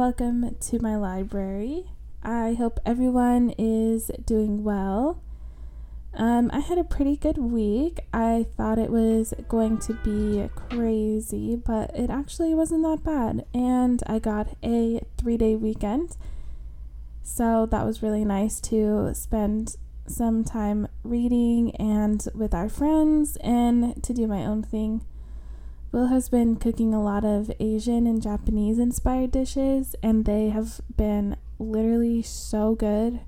Welcome to my library. I hope everyone is doing well. Um, I had a pretty good week. I thought it was going to be crazy, but it actually wasn't that bad. And I got a three day weekend. So that was really nice to spend some time reading and with our friends and to do my own thing. Will has been cooking a lot of Asian and Japanese inspired dishes, and they have been literally so good.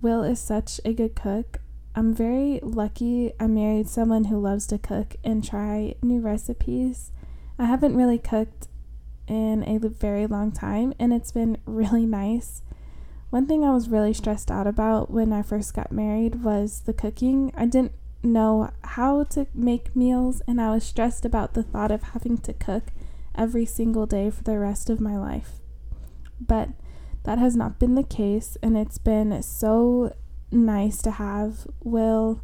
Will is such a good cook. I'm very lucky I married someone who loves to cook and try new recipes. I haven't really cooked in a very long time, and it's been really nice one thing I was really stressed out about when I first got married was the cooking. I didn't know how to make meals, and I was stressed about the thought of having to cook every single day for the rest of my life. But that has not been the case, and it's been so nice to have Will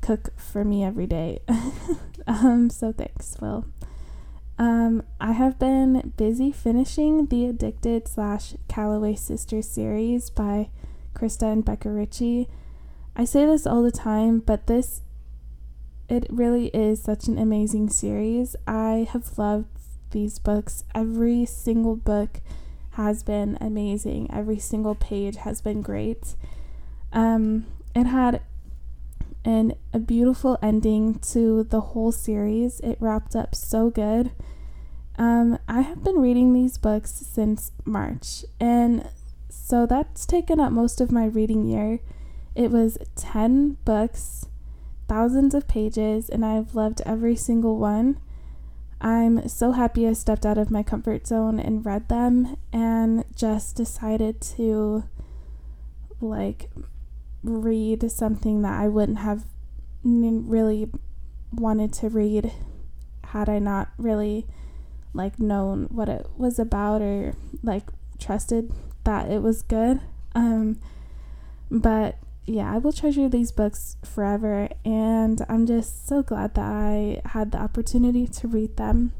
cook for me every day. um, so thanks, Will. Um, I have been busy finishing the Addicted slash Calloway Sisters series by Krista and Becca Ritchie. I say this all the time, but this it really is such an amazing series. I have loved these books. Every single book has been amazing. Every single page has been great. Um, it had and a beautiful ending to the whole series. It wrapped up so good. Um, I have been reading these books since March, and so that's taken up most of my reading year. It was 10 books, thousands of pages, and I've loved every single one. I'm so happy I stepped out of my comfort zone and read them and just decided to like read something that I wouldn't have really wanted to read had I not really like known what it was about or like trusted that it was good. Um but yeah, I will treasure these books forever and I'm just so glad that I had the opportunity to read them.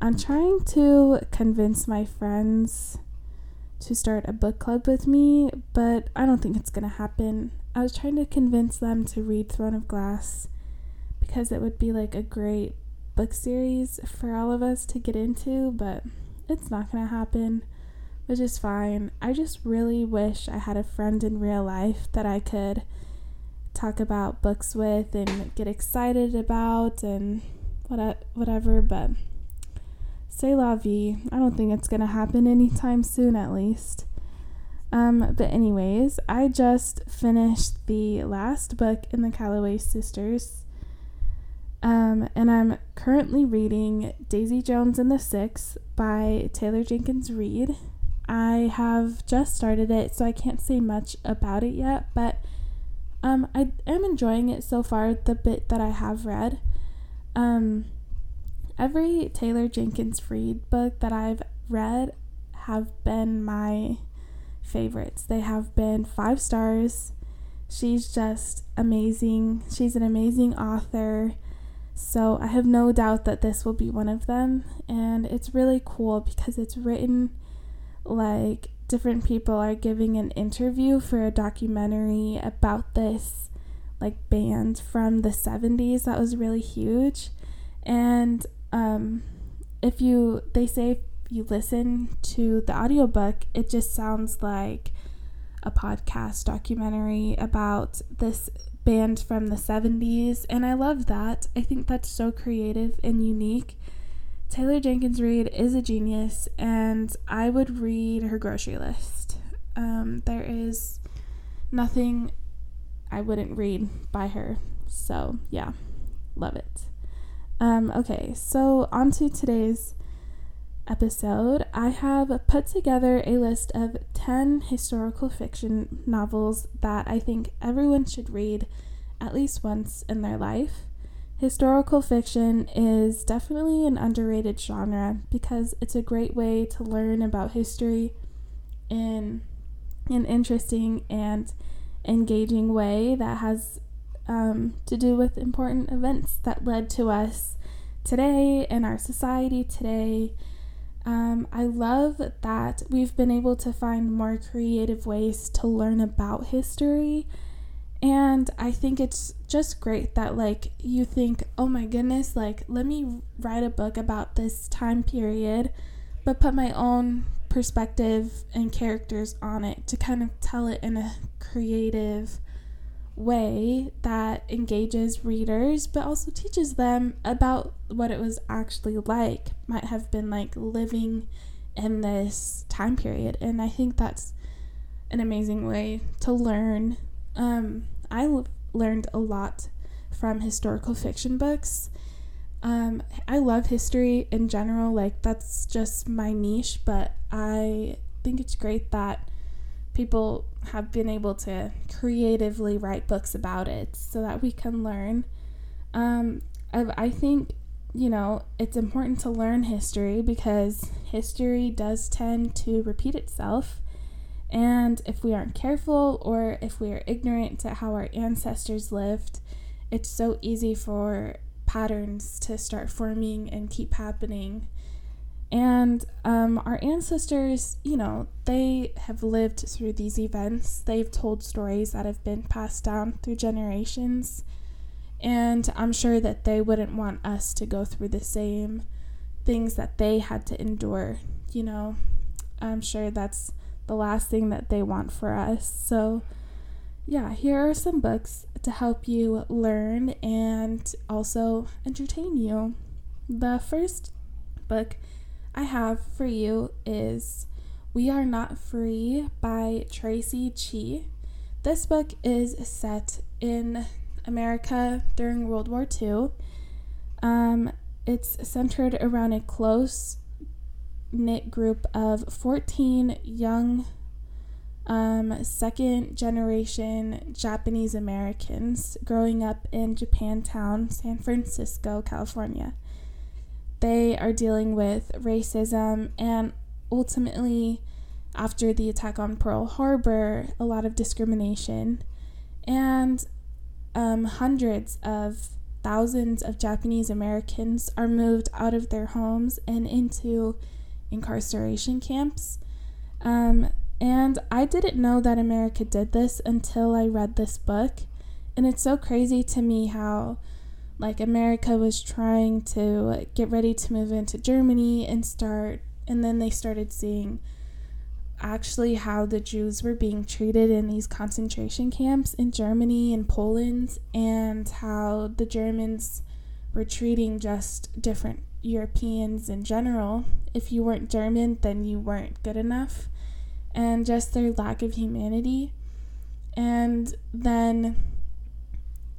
I'm trying to convince my friends to start a book club with me, but I don't think it's to happen. I was trying to convince them to read Throne of Glass because it would be like a great book series for all of us to get into, but it's not to happen, which is fine. I just really wish I had a friend in real life that I could talk about books with and get excited about and what whatever, but say la vie. I don't think it's going to happen anytime soon, at least. Um, but, anyways, I just finished the last book in the Calloway Sisters. Um, and I'm currently reading Daisy Jones and the Six by Taylor Jenkins Reid. I have just started it, so I can't say much about it yet, but um, I am enjoying it so far, the bit that I have read. Um, every Taylor Jenkins Reid book that I've read have been my favorites. They have been five stars. She's just amazing. She's an amazing author. So I have no doubt that this will be one of them. And it's really cool because it's written like different people are giving an interview for a documentary about this like band from the 70s that was really huge. And um, if you they say if you listen to the audiobook it just sounds like a podcast documentary about this band from the 70s and I love that. I think that's so creative and unique. Taylor Jenkins Reid is a genius and I would read her grocery list. Um, there is nothing I wouldn't read by her. So, yeah, love it. Um, okay, so on to today's episode. I have put together a list of 10 historical fiction novels that I think everyone should read at least once in their life. Historical fiction is definitely an underrated genre because it's a great way to learn about history in an interesting and engaging way that has um, to do with important events that led to us today in our society today. Um, I love that we've been able to find more creative ways to learn about history. And I think it's just great that, like, you think, oh my goodness, like, let me write a book about this time period, but put my own perspective and characters on it to kind of tell it in a creative way that engages readers but also teaches them about what it was actually like might have been like living in this time period. And i think that's an amazing way to learn um, I l- learned a lot from historical fiction books um, i love history in general like that's just my niche but i think it's great that people have been able to creatively write books about it so that we can learn. Um, I, I think, you know, it's important to learn history because history does tend to repeat itself. And if we aren't careful or if we are ignorant to how our ancestors lived, it's so easy for patterns to start forming and keep happening and um, our ancestors, you know, they have lived through these events. They've told stories that have been passed down through generations. And I'm sure that they wouldn't want us to go through the same things that they had to endure. You know, I'm sure that's the last thing that they want for us. So, yeah, here are some books to help you learn and also entertain you. The first book I have for you is We Are Not Free by Traci Chee. This book is set in America during World War II. Um, it's centered around a close knit group of 14 young um, second generation Japanese Americans growing up in Japantown, San Francisco, California they are dealing with racism and ultimately, after the attack on Pearl Harbor, a lot of discrimination. And um, hundreds of thousands of Japanese Americans are moved out of their homes and into incarceration camps. Um, and I didn't know that America did this until I read this book. And it's so crazy to me how like America was trying to get ready to move into Germany and start and then they started seeing actually how the Jews were being treated in these concentration camps in Germany and Poland and how the Germans were treating just different Europeans in general. If you weren't German, then you weren't good enough. And just their lack of humanity. And then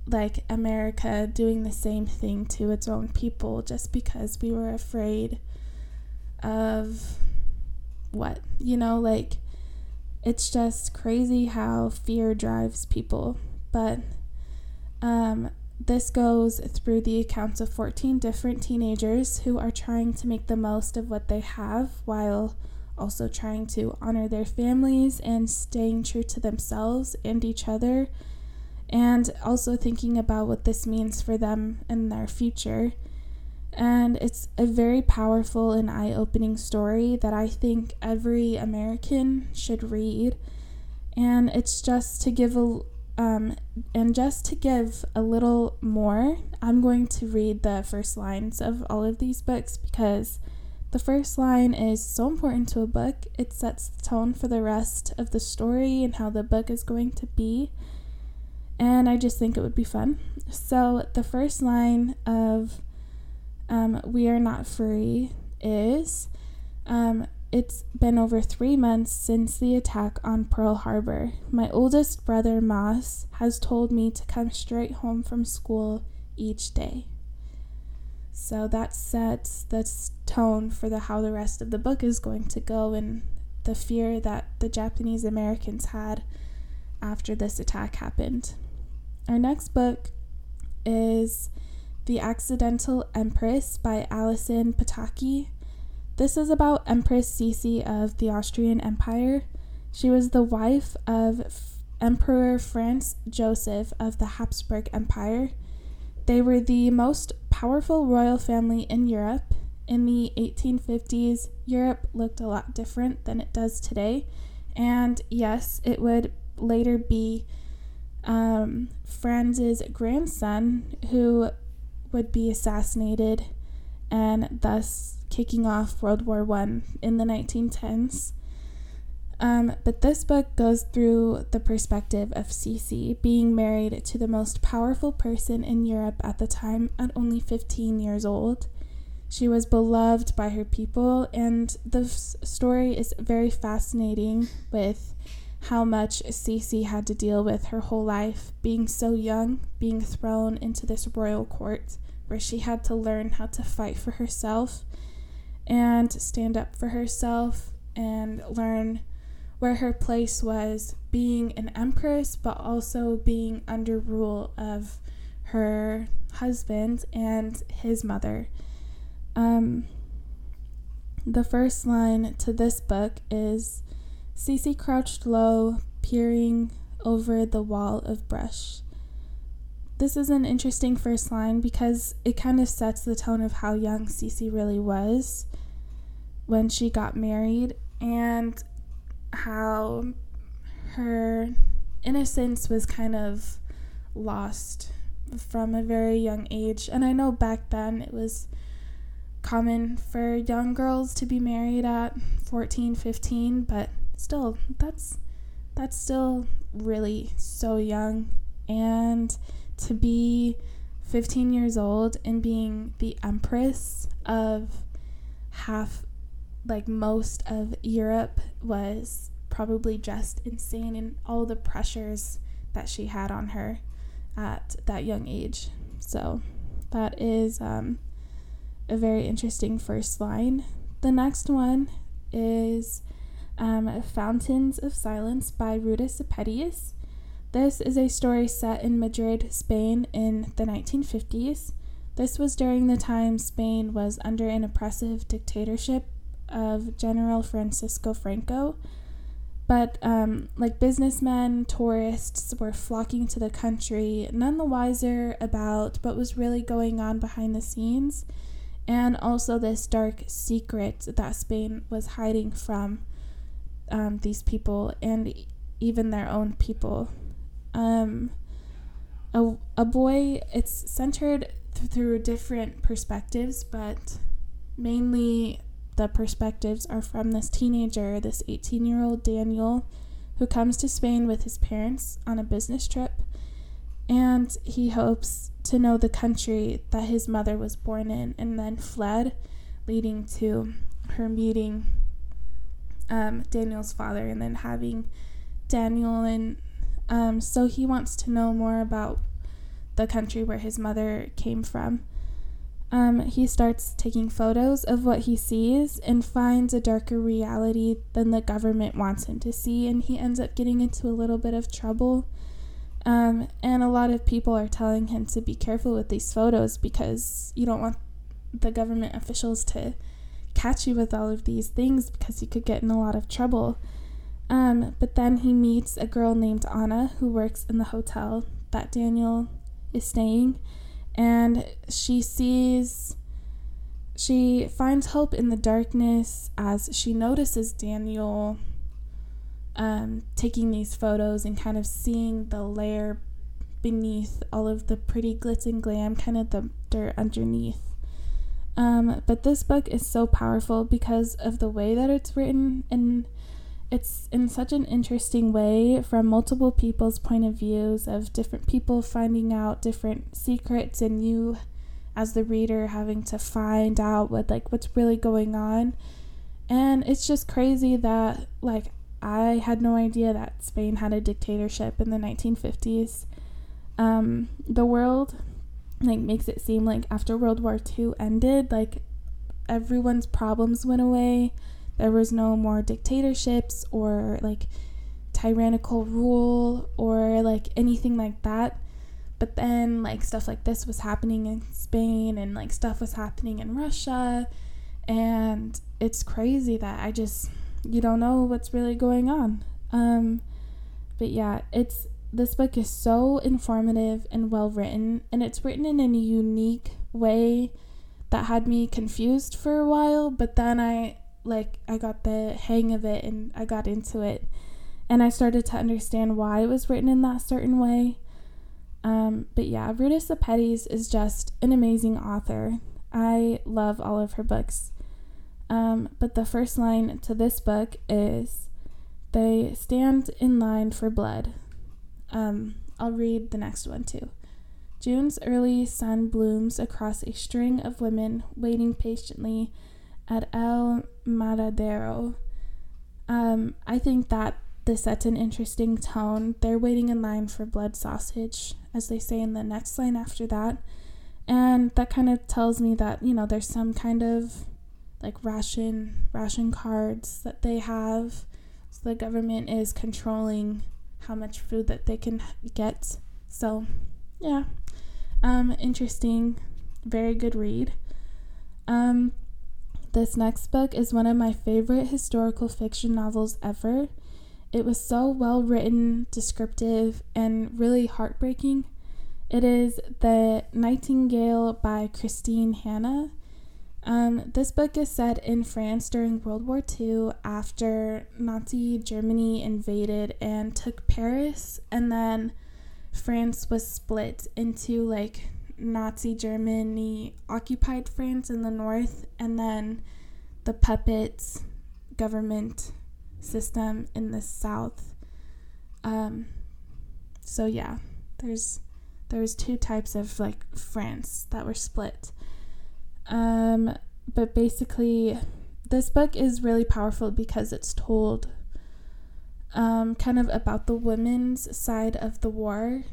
like America doing the same thing to its own people just because we were afraid of what? You know, like it's just crazy how fear drives people. But um, this goes through the accounts of 14 different teenagers who are trying to make the most of what they have while also trying to honor their families and staying true to themselves and each other and also thinking about what this means for them and their future. And it's a very powerful and eye opening story that I think every American should read. And it's just to give a um, and just to give a little more, I'm going to read the first lines of all of these books because the first line is so important to a book. It sets the tone for the rest of the story and how the book is going to be and I just think it would be fun. So, the first line of um, We Are Not Free is um, It's been over three months since the attack on Pearl Harbor. My oldest brother, Moss, has told me to come straight home from school each day. So that sets the tone for the how the rest of the book is going to go and the fear that the Japanese Americans had after this attack happened. Our next book is The Accidental Empress by Allison Pataki. This is about Empress Sisi of the Austrian Empire. She was the wife of Emperor Franz Joseph of the Habsburg Empire. They were the most powerful royal family in Europe. In the 1850s, Europe looked a lot different than it does today. And yes, it would later be um, Franz's grandson who would be assassinated and thus kicking off World War One in the 1910s. Um, but this book goes through the perspective of Sisi being married to the most powerful person in Europe at the time at only 15 years old. She was beloved by her people, and the story is very fascinating with how much Sisi had to deal with her whole life, being so young, being thrown into this royal court where she had to learn how to fight for herself and stand up for herself and learn where her place was being an empress but also being under rule of her husband and his mother. Um, the first line to this book is Sisi crouched low, peering over the wall of brush. This is an interesting first line because it kind of sets the tone of how young Sisi really was when she got married and how her innocence was kind of lost from a very young age. And I know back then it was common for young girls to be married at 14, 15, but still that's that's still really so young and to be 15 years old and being the empress of half like most of Europe was probably just insane and all the pressures that she had on her at that young age. So that is um, a very interesting first line. The next one is um, Fountains of Silence by Ruta Sepetys. This is a story set in Madrid, Spain in the 1950s. This was during the time Spain was under an oppressive dictatorship of General Francisco Franco. But um, like businessmen, tourists were flocking to the country, none the wiser about what was really going on behind the scenes, and also this dark secret that Spain was hiding from um, these people and even their own people um, a, a boy, it's centered th- through different perspectives, but mainly the perspectives are from this teenager, this 18 year old Daniel, who comes to Spain with his parents on a business trip. And he hopes to know the country that his mother was born in and then fled, leading to her meeting um, Daniel's father and then having Daniel and um, so he wants to know more about the country where his mother came from. Um, he starts taking photos of what he sees and finds a darker reality than the government wants him to see, and he ends up getting into a little bit of trouble. Um, and a lot of people are telling him to be careful with these photos because you don't want the government officials to catch you with all of these things because you could get in a lot of trouble. Um, but then he meets a girl named Anna who works in the hotel that Daniel is staying, and she sees. She finds hope in the darkness as she notices Daniel um, taking these photos and kind of seeing the layer beneath all of the pretty glitz and glam, kind of the dirt underneath. Um, but this book is so powerful because of the way that it's written and it's in such an interesting way from multiple people's point of views of different people finding out different secrets and you as the reader having to find out what like what's really going on. And it's just crazy that like i had no idea that spain had a dictatorship in the 1950s um, the world like makes it seem like after world war ii ended like everyone's problems went away there was no more dictatorships or like tyrannical rule or like anything like that. But then like stuff like this was happening in Spain and like stuff was happening in Russia and it's crazy that I just you don't know what's really going on. Um but yeah, it's this book is so informative and well written, and it's written in a unique way that had me confused for a while, but then I like I got the hang of it and I got into it and I started to understand why it was written in that certain way. Um, but yeah, Ruta Sepetys is just an amazing author. I love all of her books. Um, but the first line to this book is They stand in line for blood. Um, I'll read the next one too. June's early sun blooms across a string of women waiting patiently at El Matadero. Um, I think that this sets an interesting tone. They're waiting in line for blood sausage, as they say in the next line after that. And that kind of tells me that, you know, there's some kind of like ration ration cards that they have. So the government is controlling how much food that they can get. So, yeah. Um, interesting. Very good read. Um, this next book is one of my favorite historical fiction novels ever. It was so well written, descriptive, and really heartbreaking. It is The Nightingale by Christine Hannah. Um, this book is set in France during World War II after Nazi Germany invaded and took Paris, and then France was split into like Nazi Germany occupied France in the north, and then the puppet government system in the south. Um, so yeah, there's there's two types of like France that were split. Um, but basically, this book is really powerful because it's told um, kind of about the women's side of the war.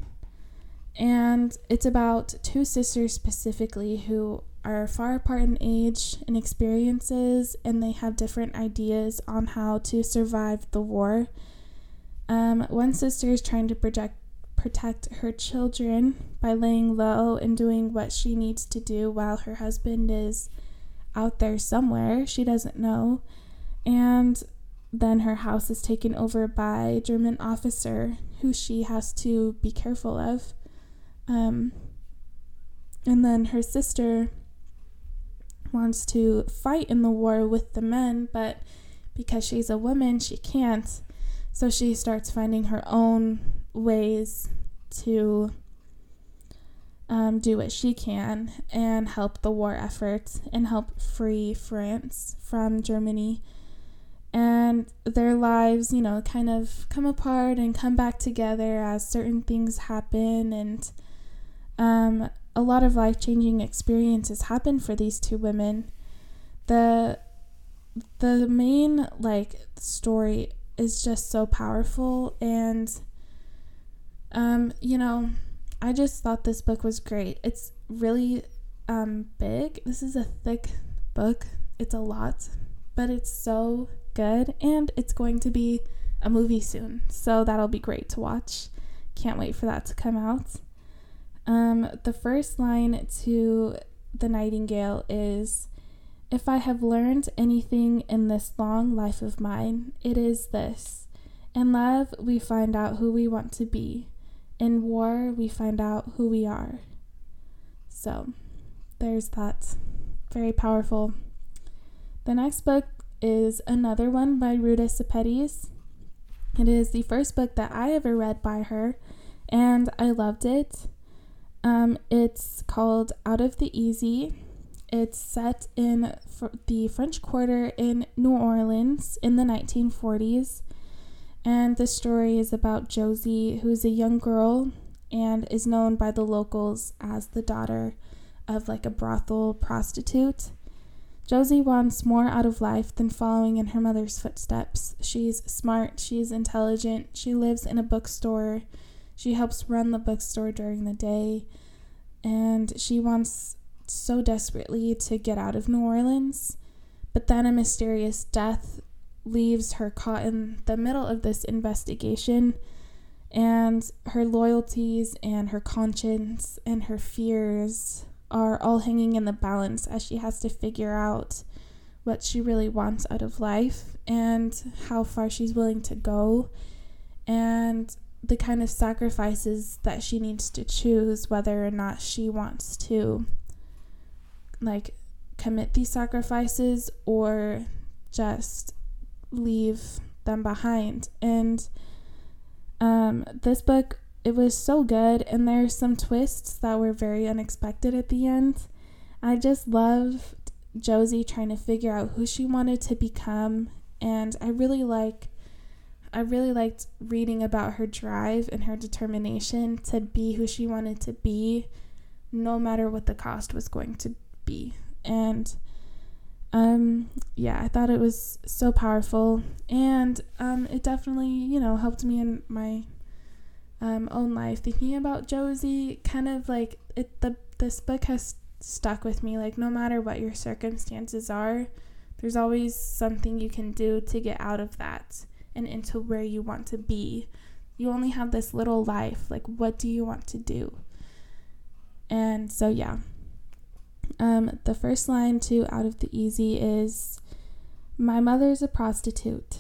And it's about two sisters specifically who are far apart in age and experiences, and they have different ideas on how to survive the war. Um, one sister is trying to project protect her children by laying low and doing what she needs to do while her husband is out there somewhere she doesn't know. And then her house is taken over by a German officer who she has to be careful of. Um, and then her sister wants to fight in the war with the men, but because she's a woman, she can't. So she starts finding her own ways to um, do what she can and help the war effort and help free France from Germany. And their lives, you know, kind of come apart and come back together as certain things happen. And um, a lot of life changing experiences happen for these two women. The the main like story is just so powerful and um, you know, I just thought this book was great. It's really um, big. This is a thick book. It's a lot, but it's so good and it's going to be a movie soon. So that'll be great to watch. Can't wait for that to come out. Um, the first line to The Nightingale is If I have learned anything in this long life of mine, it is this. In love, we find out who we want to be. In war, we find out who we are. So, there's that. Very powerful. The next book is another one by Ruta Sepetys. It is the first book that I ever read by her, and I loved it. Um, it's called Out of the Easy. It's set in the French Quarter in New Orleans in the 1940s. And the story is about Josie, who's a young girl and is known by the locals as the daughter of like a brothel prostitute. Josie wants more out of life than following in her mother's footsteps. She's smart, she's intelligent, she lives in a bookstore, she helps run the bookstore during the day, and she wants so desperately to get out of New Orleans. But then a mysterious death leaves her caught in the middle of this investigation, and her loyalties and her conscience and her fears are all hanging in the balance as she has to figure out what she really wants out of life and how far she's willing to go. And the kind of sacrifices that she needs to choose whether or not she wants to like commit these sacrifices or just leave them behind. And um, this book it was so good and there's some twists that were very unexpected at the end. I just loved josie trying to figure out who she wanted to become and i really like I really liked reading about her drive and her determination to be who she wanted to be, no matter what the cost was going to be. And um, yeah, I thought it was so powerful, and um, it definitely, you know, helped me in my um, own life thinking about Josie. Kind of like it, the this book has stuck with me. Like no matter what your circumstances are, there's always something you can do to get out of that and into where you want to be. You only have this little life. Like, what do you want to do? And so, yeah. Um, the first line to Out of the Easy is My mother's a prostitute.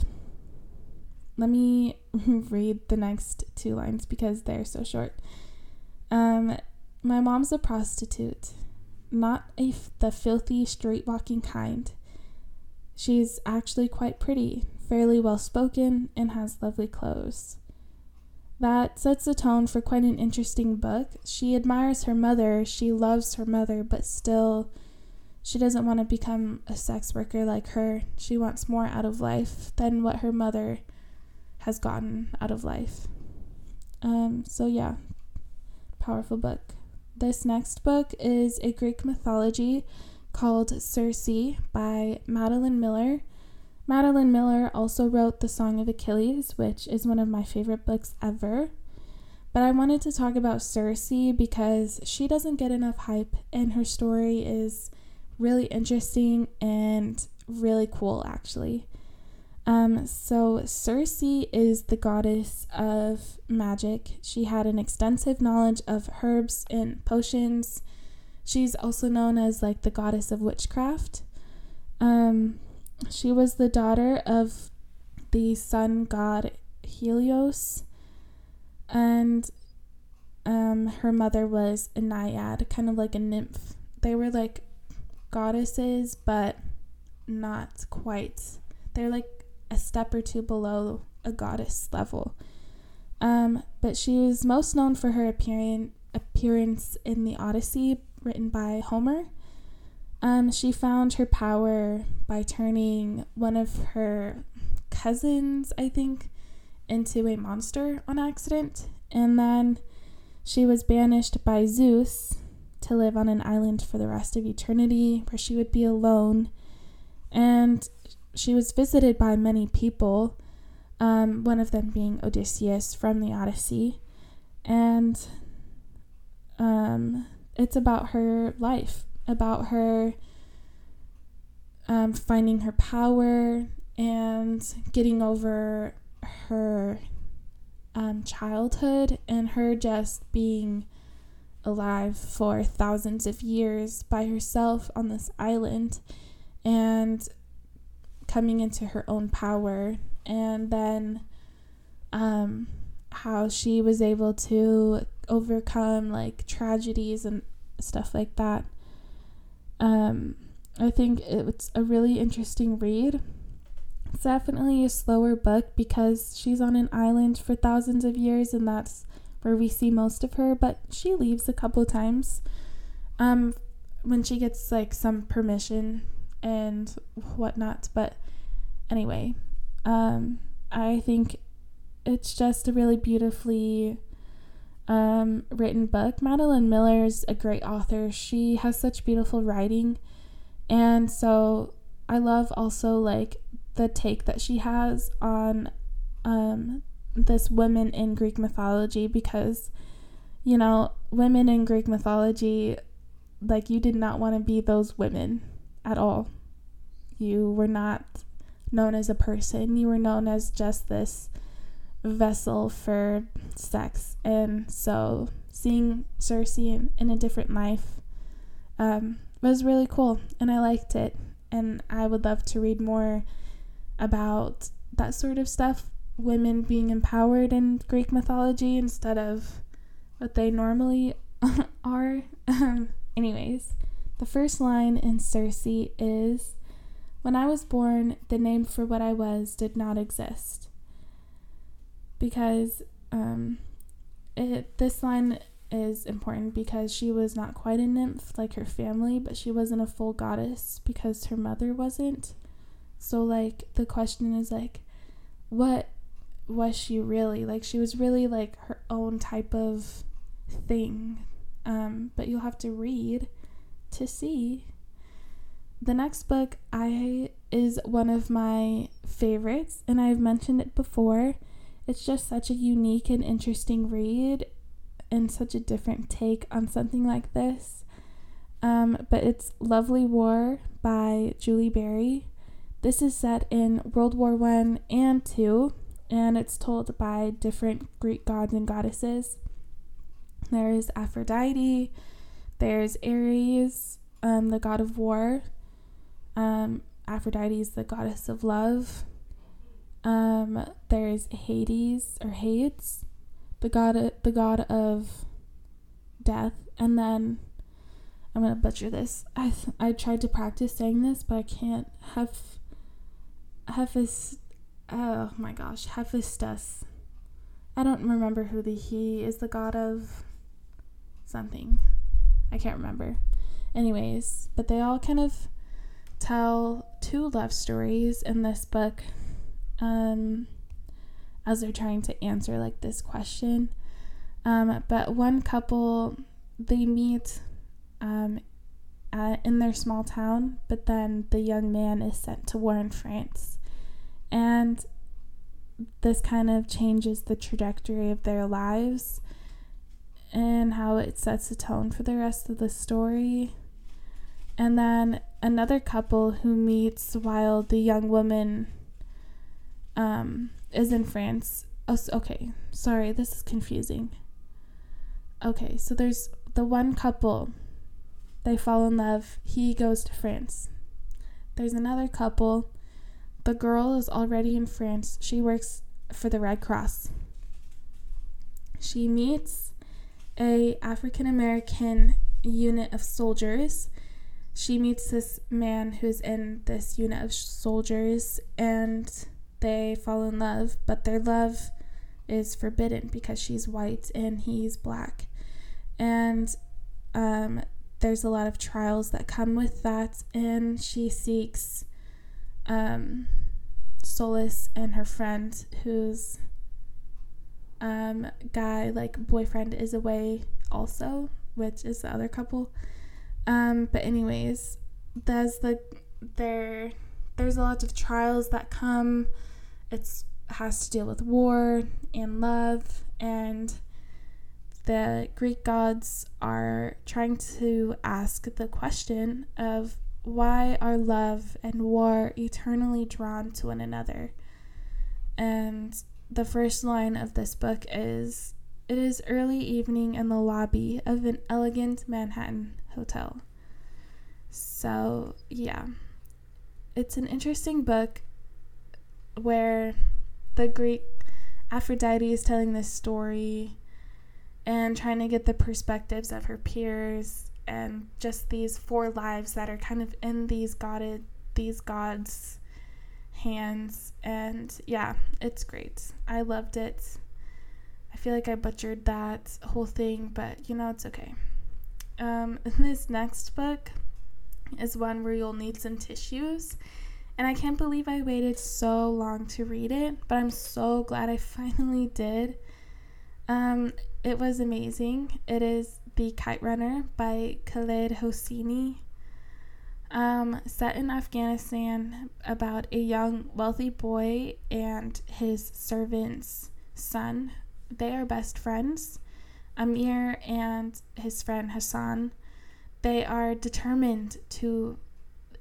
Let me read the next two lines because they're so short. Um, my mom's a prostitute, not a f- the filthy street walking kind. She's actually quite pretty, fairly well spoken, and has lovely clothes. That sets the tone for quite an interesting book. She admires her mother, she loves her mother, but still, she doesn't want to become a sex worker like her. She wants more out of life than what her mother has gotten out of life. Um, so, yeah, powerful book. This next book is a Greek mythology called Circe by Madeline Miller. Madeline Miller also wrote The Song of Achilles, which is one of my favorite books ever. But I wanted to talk about Circe because she doesn't get enough hype, and her story is really interesting and really cool, actually. Um, so, Circe is the goddess of magic. She had an extensive knowledge of herbs and potions. She's also known as like the goddess of witchcraft. Um, she was the daughter of the sun god Helios, and um, her mother was a naiad, kind of like a nymph. They were like goddesses, but not quite. They're like a step or two below a goddess level. Um, but she was most known for her appearing, appearance in the Odyssey, written by Homer. Um, she found her power by turning one of her cousins, I think, into a monster on accident. And then she was banished by Zeus to live on an island for the rest of eternity where she would be alone. And she was visited by many people, um, one of them being Odysseus from the Odyssey. And um, it's about her life about her um, finding her power and getting over her um, childhood and her just being alive for thousands of years by herself on this island and coming into her own power. And then um, how she was able to overcome like tragedies and stuff like that um, I think it's a really interesting read. It's definitely a slower book because she's on an island for thousands of years, and that's where we see most of her. But she leaves a couple times um, when she gets like some permission and whatnot. But anyway, um, I think it's just a really beautifully um, written book. Madeline Miller is a great author. She has such beautiful writing. And so I love also like the take that she has on um, this women in Greek mythology because, you know, women in Greek mythology, like you did not want to be those women at all. You were not known as a person, you were known as just this vessel for sex. And so seeing Circe in, in a different life um, was really cool and I liked it. And I would love to read more about that sort of stuff women being empowered in Greek mythology instead of what they normally are. anyways, the first line in Circe is When I was born, the name for what I was did not exist. Because um, it, this line is important because she was not quite a nymph like her family, but she wasn't a full goddess because her mother wasn't. So, like, the question is, like, what was she really? Like, she was really like her own type of thing. Um, but you'll have to read to see. The next book I is one of my favorites, and I've mentioned it before. It's just such a unique and interesting read and such a different take on something like this. Um, but it's Lovely War by Julie Berry. This is set in World War One and Two, and it's told by different Greek gods and goddesses. There's Aphrodite, there's Ares, um, the god of war. Um, Aphrodite is the goddess of love. Um, there's Hades or Hades, the god the god of death, and then I'm gonna butcher this. I I tried to practice saying this, but I can't. Have Hephaestus. Oh my gosh, Hephaestus. I don't remember who the he is. The god of something. I can't remember. Anyways, but they all kind of tell two love stories in this book. Um, as they're trying to answer like this question. Um, but one couple they meet um, at, in their small town, but then the young man is sent to war in France, and this kind of changes the trajectory of their lives and how it sets the tone for the rest of the story. And then another couple who meets while the young woman um, is in France. Oh, okay, sorry, this is confusing. Okay, so there's the one couple, they fall in love, he goes to France. There's another couple, the girl is already in France, she works for the Red Cross. She meets a African American unit of soldiers. She meets this man who's in this unit of soldiers and they fall in love, but their love is forbidden because she's white and he's black. And um, there's a lot of trials that come with that, and she seeks um, solace in her friend whose um, guy, like boyfriend, is away also, which is the other couple. Um, but anyways, there's the there there's a lot of trials that come it's has to deal with war and love and the Greek gods are trying to ask the question of why are love and war eternally drawn to one another? And the first line of this book is It is early evening in the lobby of an elegant Manhattan hotel. So, yeah. It's an interesting book where the Greek Aphrodite is telling this story and trying to get the perspectives of her peers and just these four lives that are kind of in these godded these gods hands. And yeah it's great. I loved it. I feel like i butchered that whole thing but you know it's okay. Um, this next book is one where you'll need some tissues and I can't believe I waited so long to read it, but I'm so glad I finally did. Um, it was amazing. It is The Kite Runner by Khaled Hosseini. Um, set in Afghanistan about a young wealthy boy and his servant's son. They are best friends. Amir and his friend Hassan. They are determined to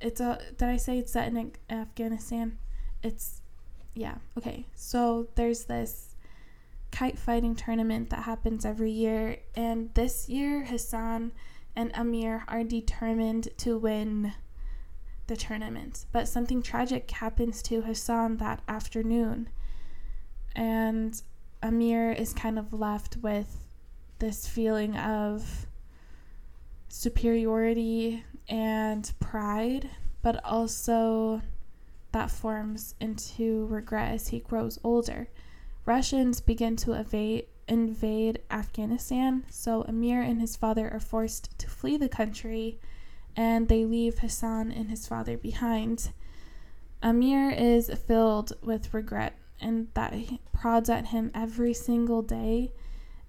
it's a did I say it's set in Afghanistan? It's yeah, okay. So there's this kite fighting tournament that happens every year and this year Hassan and Amir are determined to win the tournament. But something tragic happens to Hassan that afternoon. and Amir is kind of left with this feeling of superiority and pride, but also that forms into regret as he grows older. Russians begin to evade, invade Afghanistan, so Amir and his father are forced to flee the country and they leave Hassan and his father behind. Amir is filled with regret and that prods at him every single day.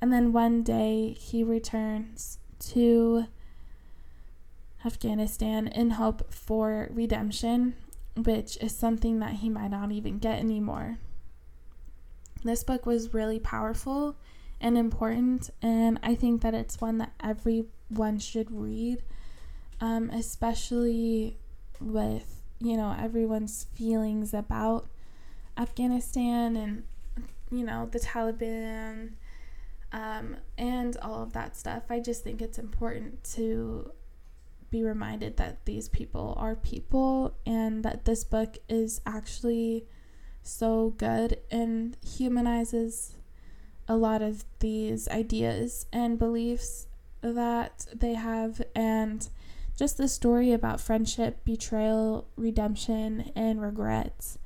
And then one day he returns to Afghanistan in hope for redemption, which is something that he might not even get anymore. This book was really powerful and important, and I think that it's one that everyone should read, um, especially with you know everyone's feelings about Afghanistan and you know the Taliban um, and all of that stuff. I just think it's important to be reminded that these people are people and that this book is actually so good and humanizes a lot of these ideas and beliefs that they have and just the story about friendship, betrayal, redemption, and regrets.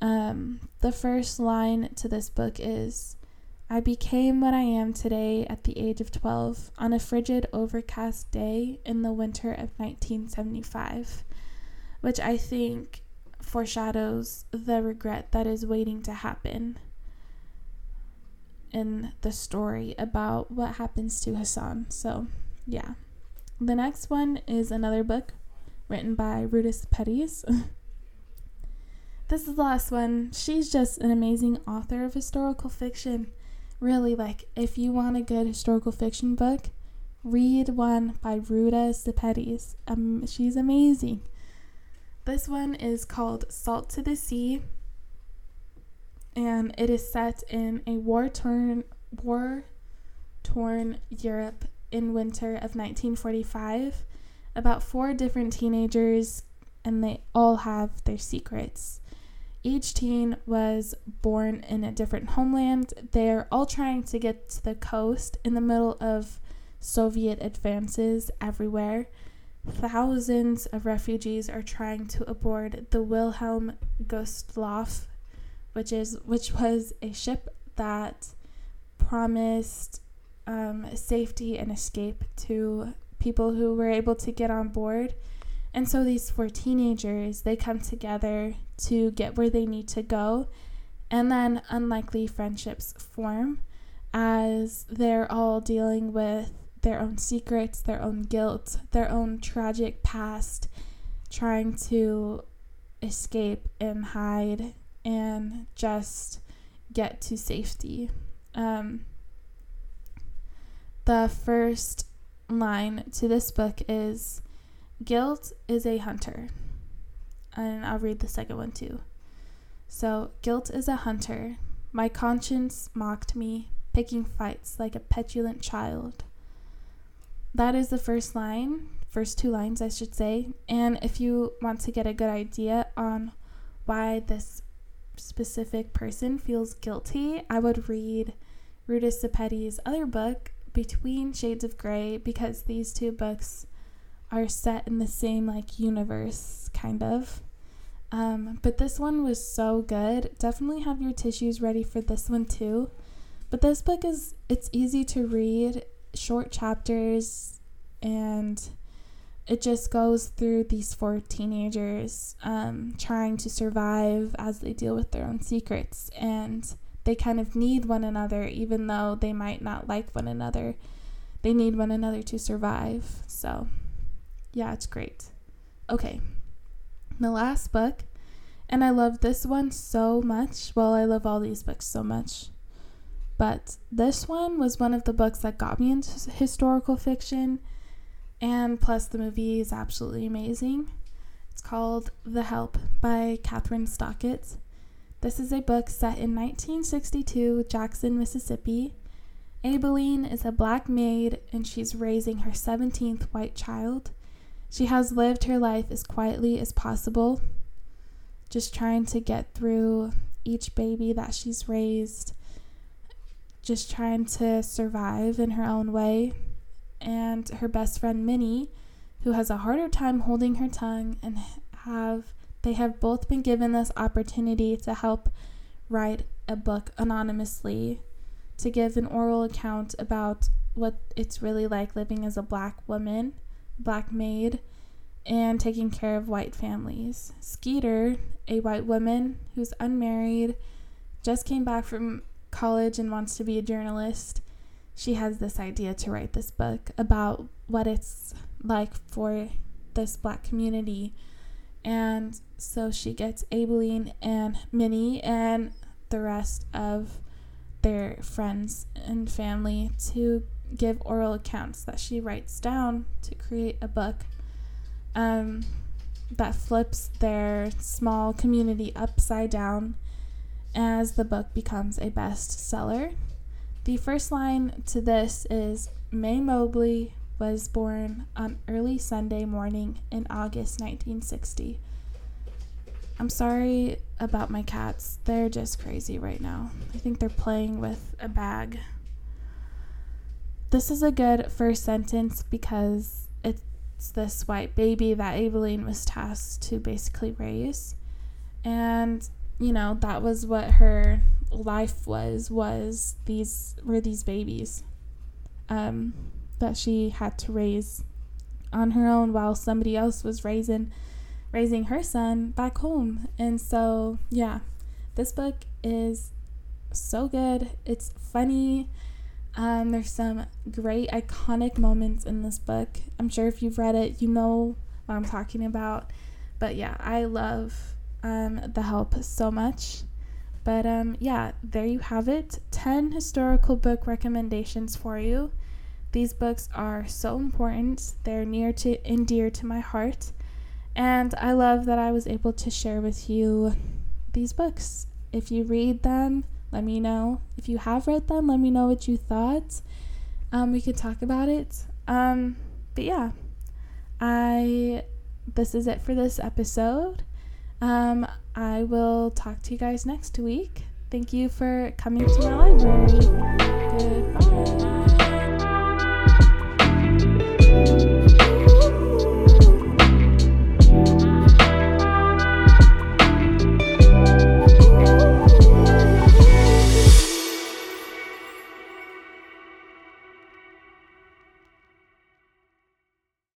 Um, the first line to this book is I became what I am today at the age of 12 on a frigid, overcast day in the winter of 1975, which I think foreshadows the regret that is waiting to happen in the story about what happens to Hassan. So, yeah. The next one is another book written by Ruta Sepetys. this is the last one. She's just an amazing author of historical fiction. Really, like, if you want a good historical fiction book, read one by Ruta Sepetys. Um, she's amazing. This one is called Salt to the Sea, and it is set in a war torn war torn Europe in winter of 1945. About four different teenagers, and they all have their secrets. Each teen was born in a different homeland. They're all trying to get to the coast in the middle of Soviet advances everywhere. Thousands of refugees are trying to aboard the Wilhelm Gustloff, which is which was a ship that promised um, safety and escape to people who were able to get on board. And so these four teenagers, they come together to get where they need to go. And then unlikely friendships form as they're all dealing with their own secrets, their own guilt, their own tragic past, trying to escape and hide and just get to safety. Um, the first line to this book is Guilt is a hunter. And I'll read the second one too. So, guilt is a hunter. My conscience mocked me, picking fights like a petulant child. That is the first line, first two lines, I should say. And if you want to get a good idea on why this specific person feels guilty, I would read Ruta Sepetys' other book, Between Shades of Grey, because these two books are set in the same like universe, kind of. Um, but this one was so good. Definitely have your tissues ready for this one too. But this book is it's easy to read short chapters and it just goes through these four teenagers um, trying to survive as they deal with their own secrets and they kind of need one another even though they might not like one another they need one another to survive so yeah it's great okay the last book and i love this one so much well i love all these books so much but this one was one of the books that got me into historical fiction, and plus the movie is absolutely amazing. It's called The Help by Kathryn Stockett. This is a book set in 1962, Jackson, Mississippi. Aibileen is a black maid and she's raising her 17th white child. She has lived her life as quietly as possible, just trying to get through each baby that she's raised, just trying to survive in her own way. And her best friend Minnie, who has a harder time holding her tongue, and have they have both been given this opportunity to help write a book anonymously to give an oral account about what it's really like living as a black woman, black maid, and taking care of white families. Skeeter, a white woman who's unmarried, just came back from college and wants to be a journalist. She has this idea to write this book about what it's like for this black community. And so she gets Aibileen and Minnie and the rest of their friends and family to give oral accounts that she writes down to create a book um, that flips their small community upside down as the book becomes a bestseller. The first line to this is Mae Mobley was born on early Sunday morning in August 1960. I'm sorry about my cats. They're just crazy right now. I think they're playing with a bag. This is a good first sentence because it's this white baby that Aibileen was tasked to basically raise. And, you know, that was what her life was was these were these babies um, that she had to raise on her own while somebody else was raising raising her son back home. And so, yeah, this book is so good. It's funny. Um, there's some great iconic moments in this book. I'm sure if you've read it, you know what I'm talking about. But yeah, I love um, The Help so much. But um, yeah, there you have it 10 historical book recommendations for you. These books are so important, they're near to and dear to my heart. And I love that I was able to share with you these books. If you read them, let me know. If you have read them, let me know what you thought. Um, we could talk about it. Um, but yeah, I this is it for this episode. Um, I will talk to you guys next week. Thank you for coming to my library.